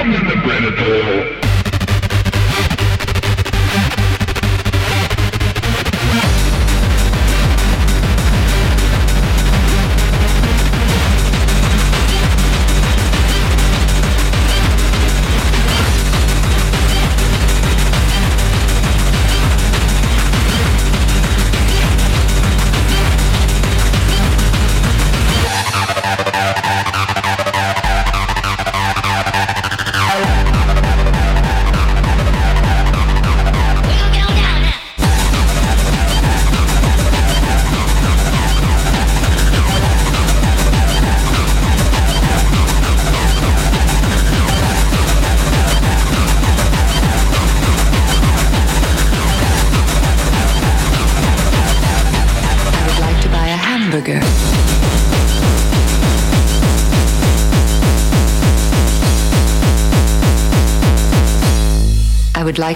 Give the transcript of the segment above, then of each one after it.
Come in the Granite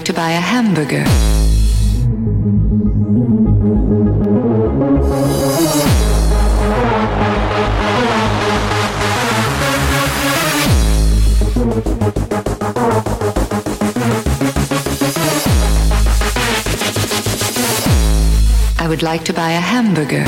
to buy a hamburger. I would like to buy a hamburger.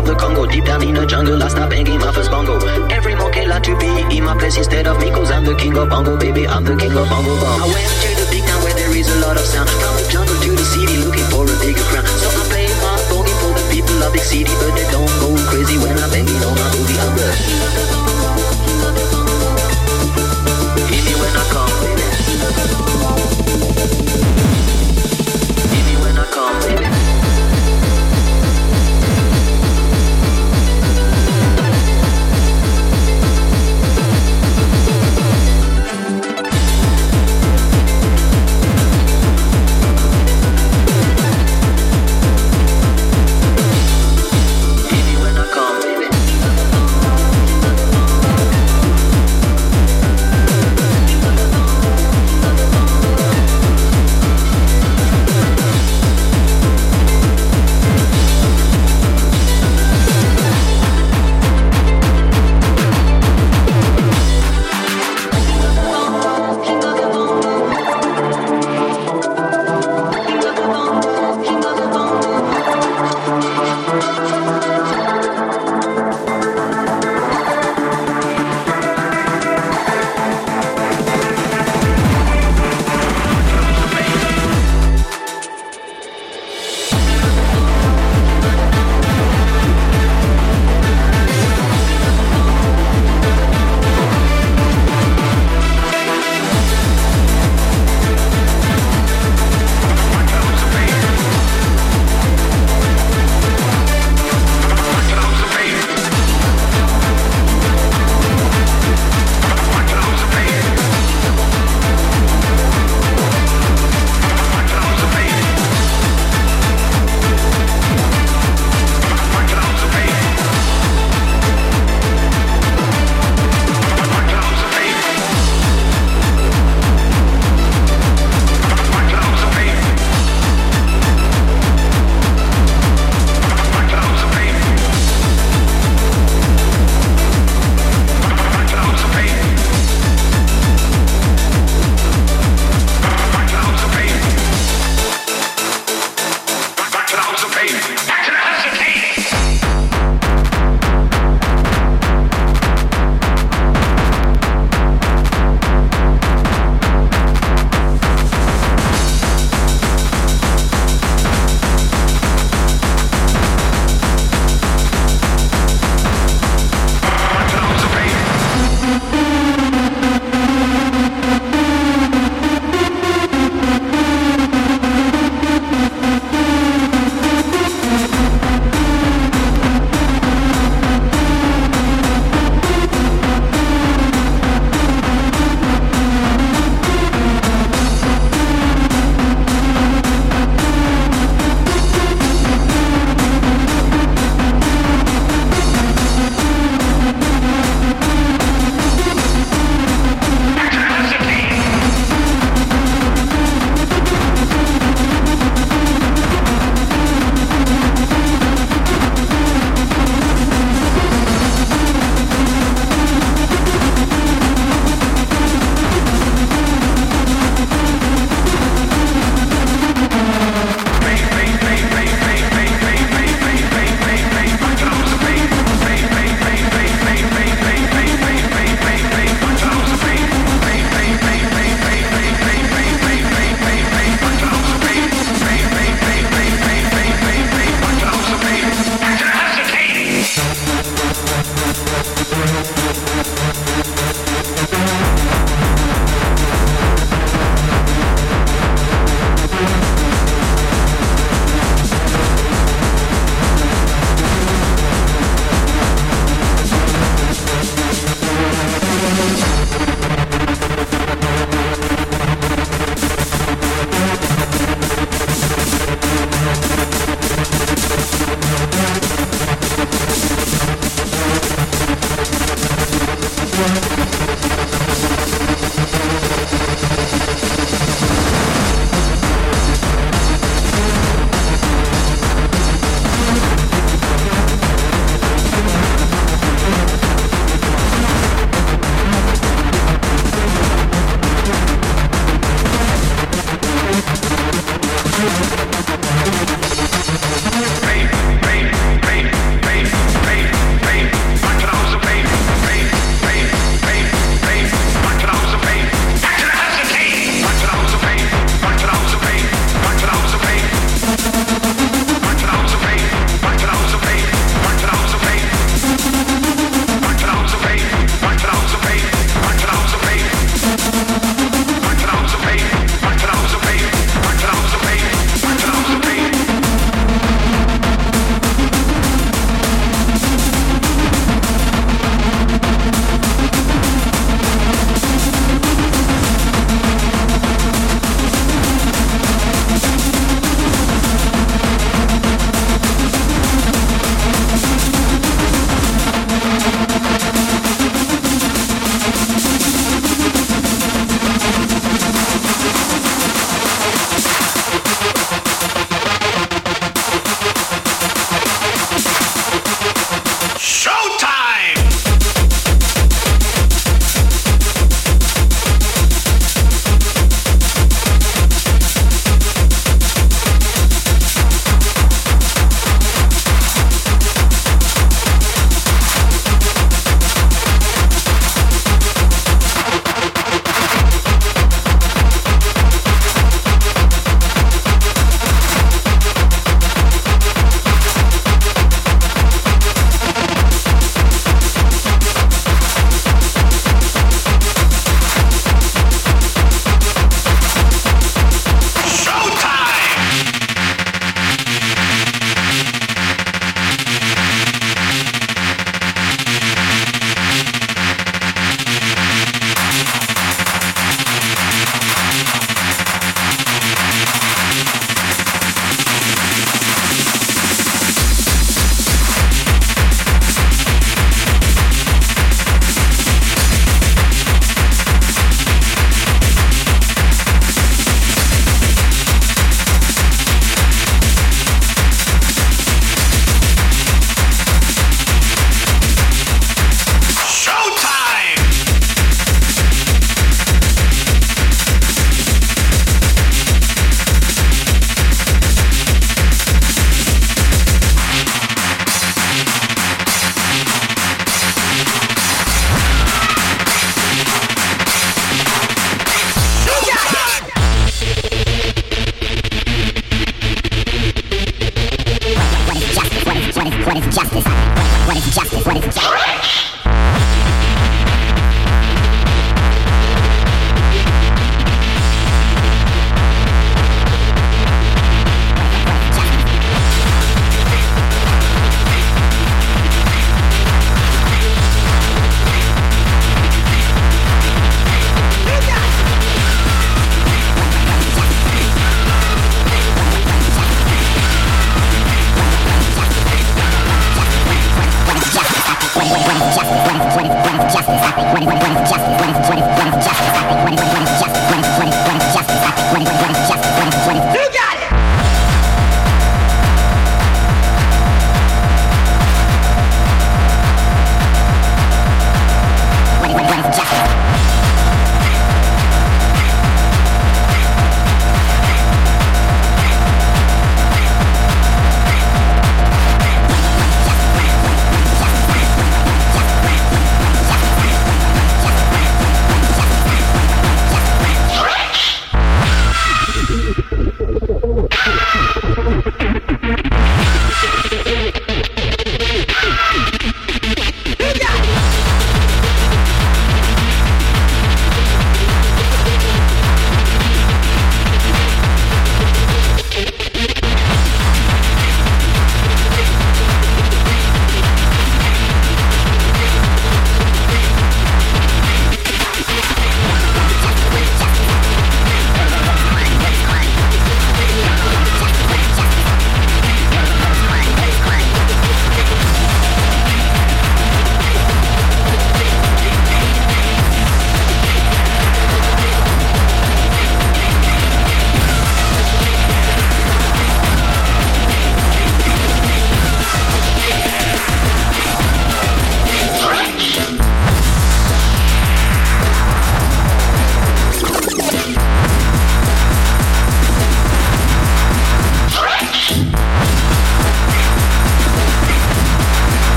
of the Congo. Deep down in the jungle, I stop and my first bongo. Every monkey like to be in my place instead of me, I'm the king of bongo, baby. I'm the king of bongo. I went to the town where there is a lot of sound. From the jungle to the city, looking for a bigger crown. So I play my bongo for the people of big city, but they don't go crazy when I'm banging on my booty. I'm the come,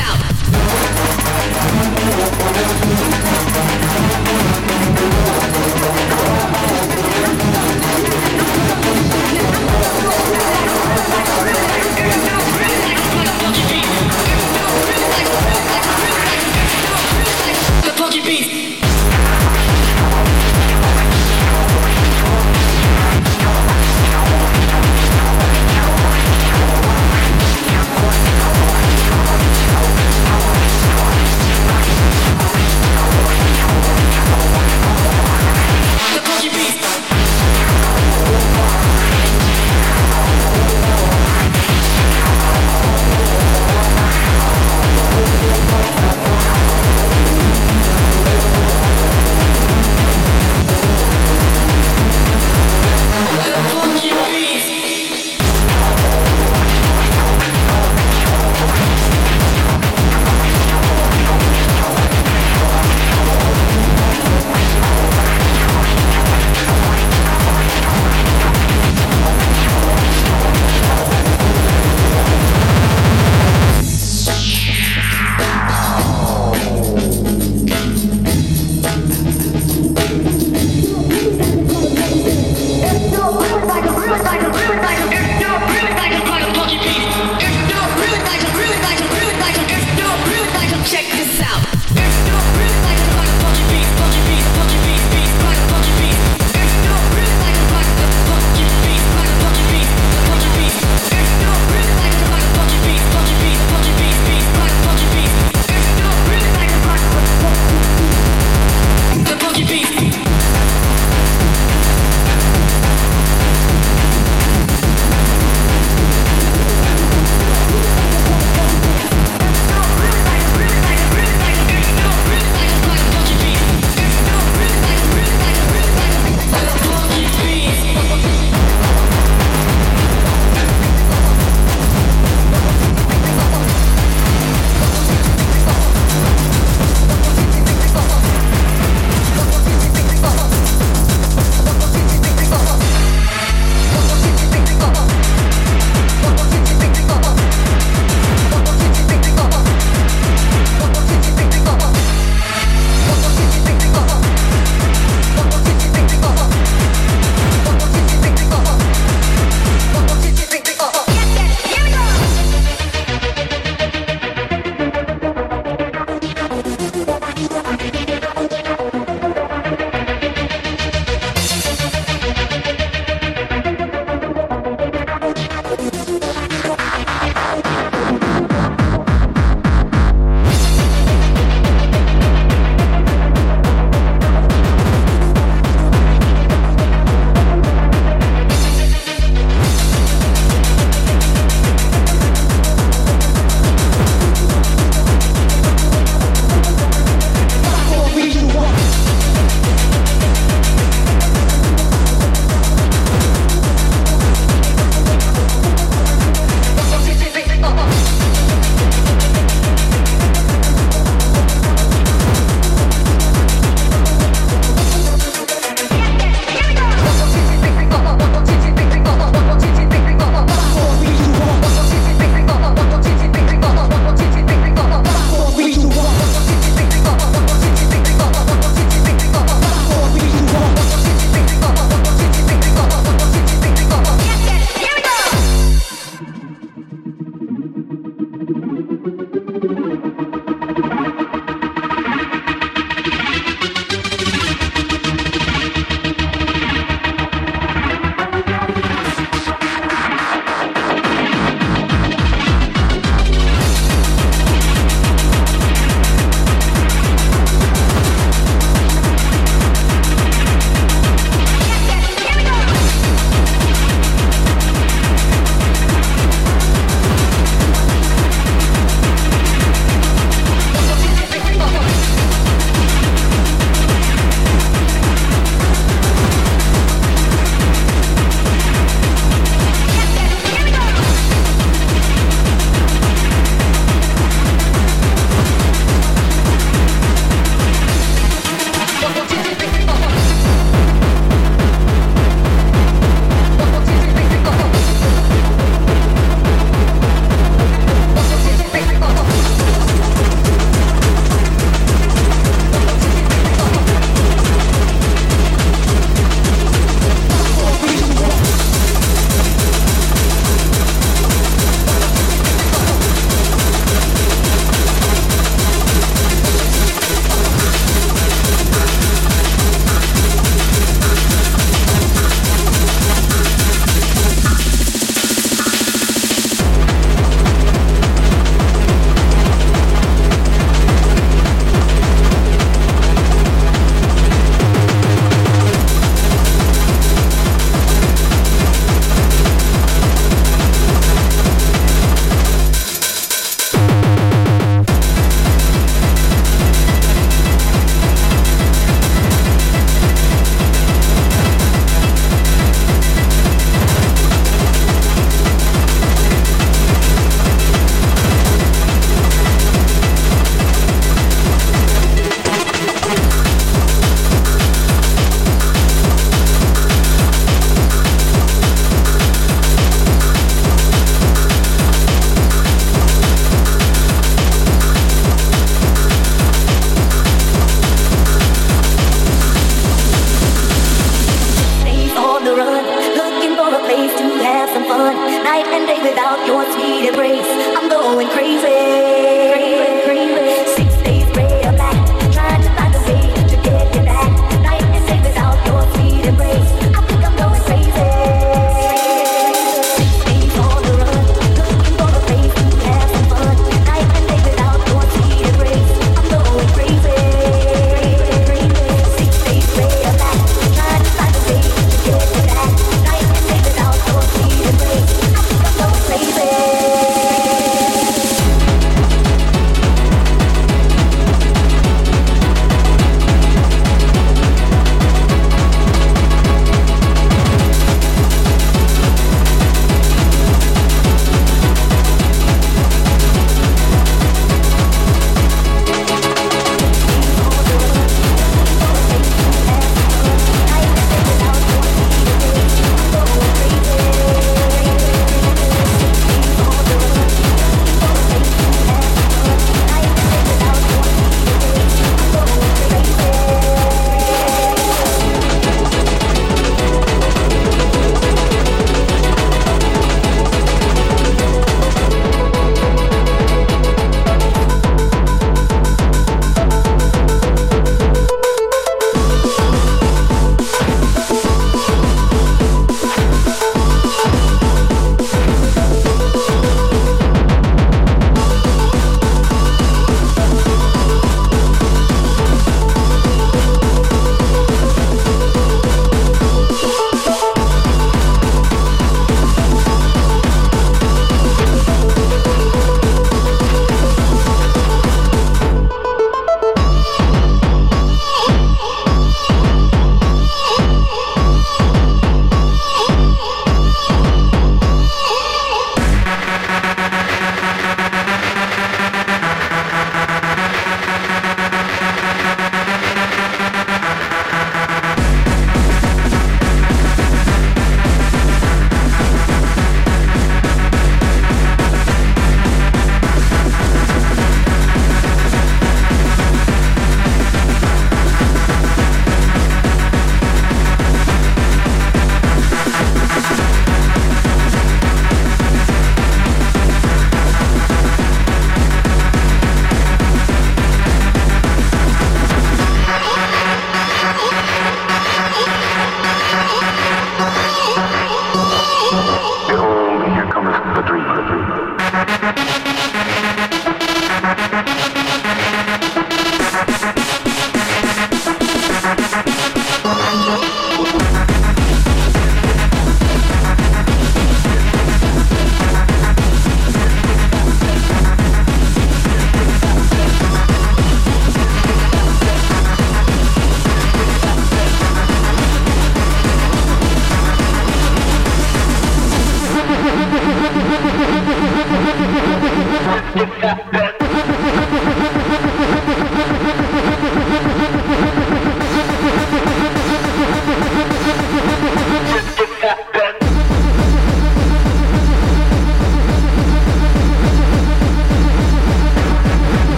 Out.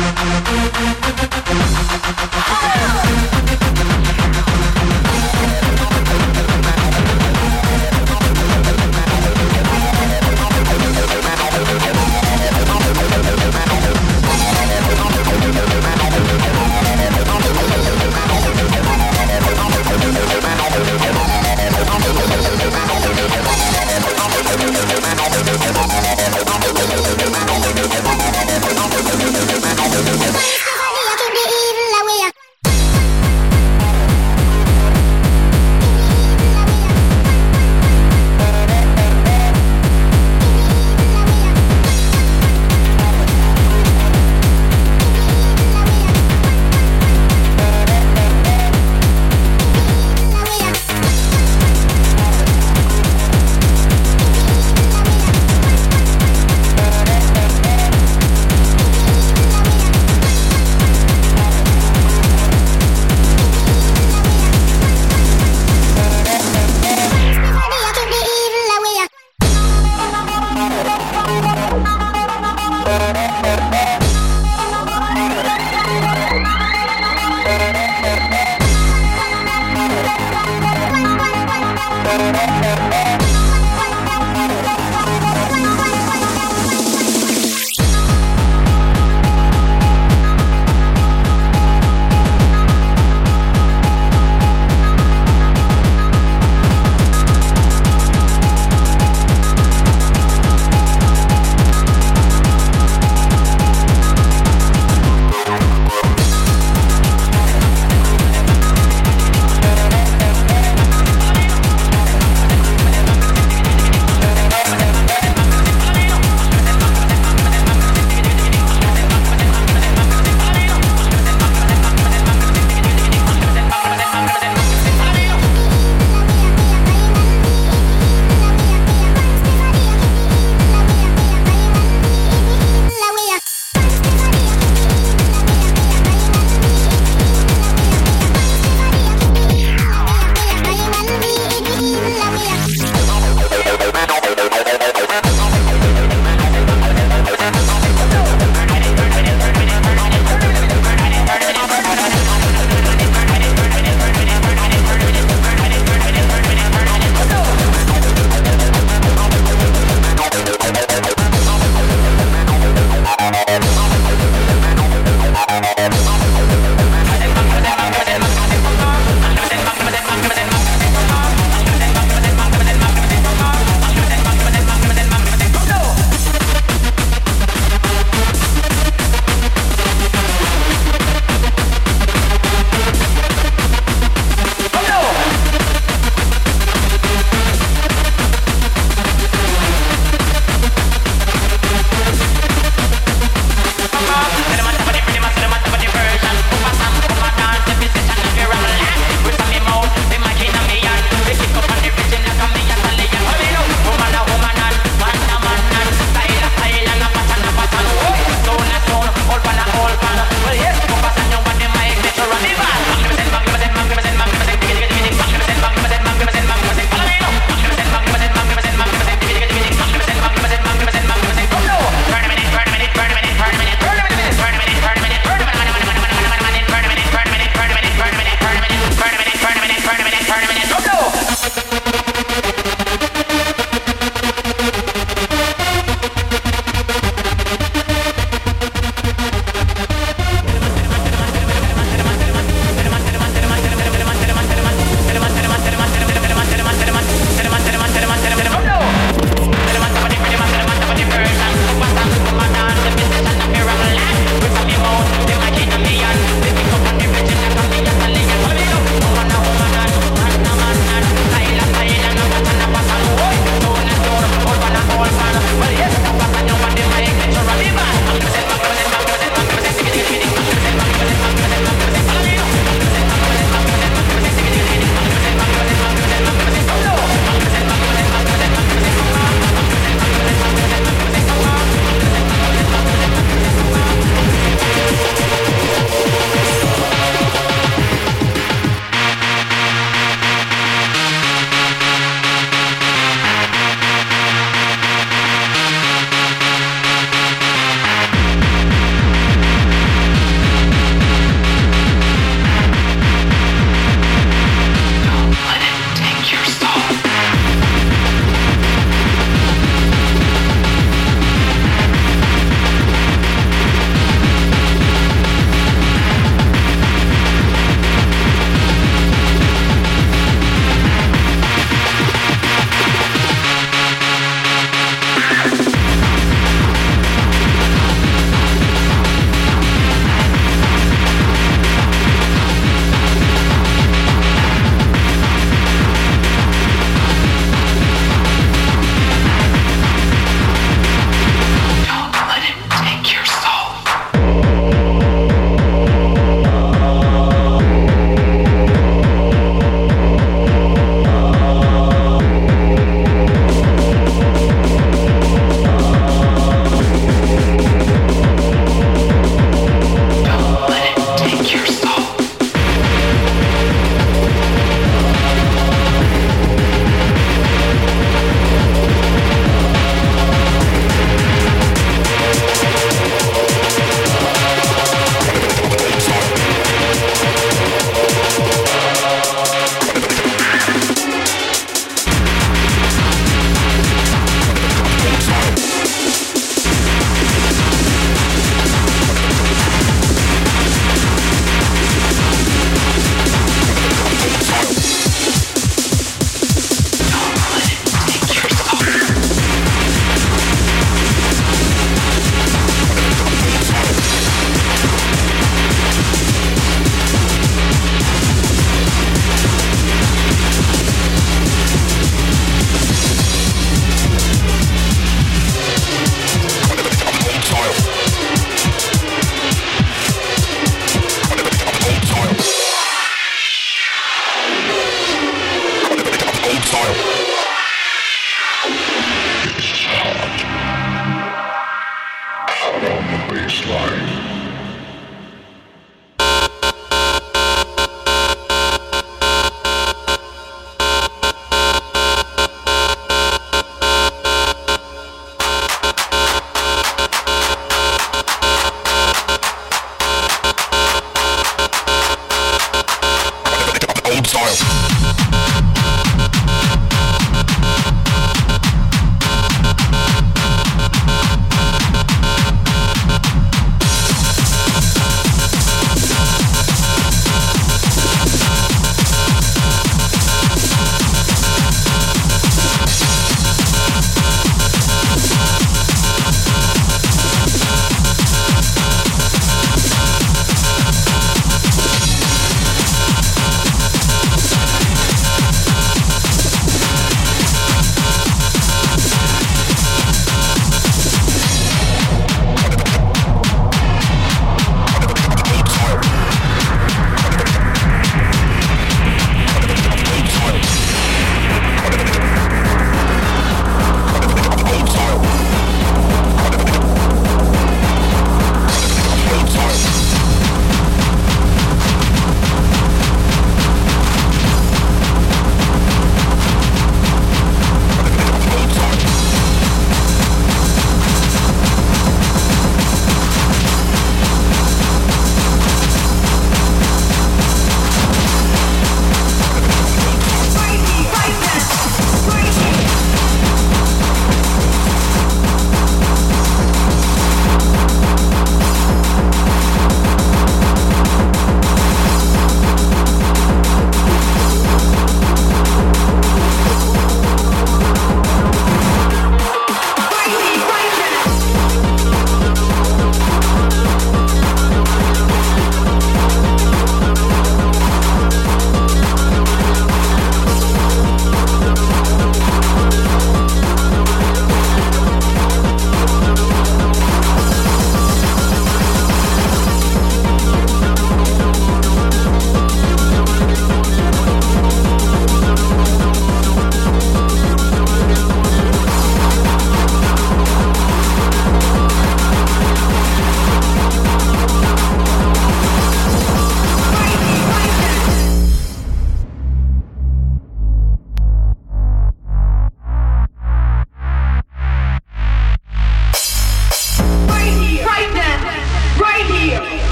Oh!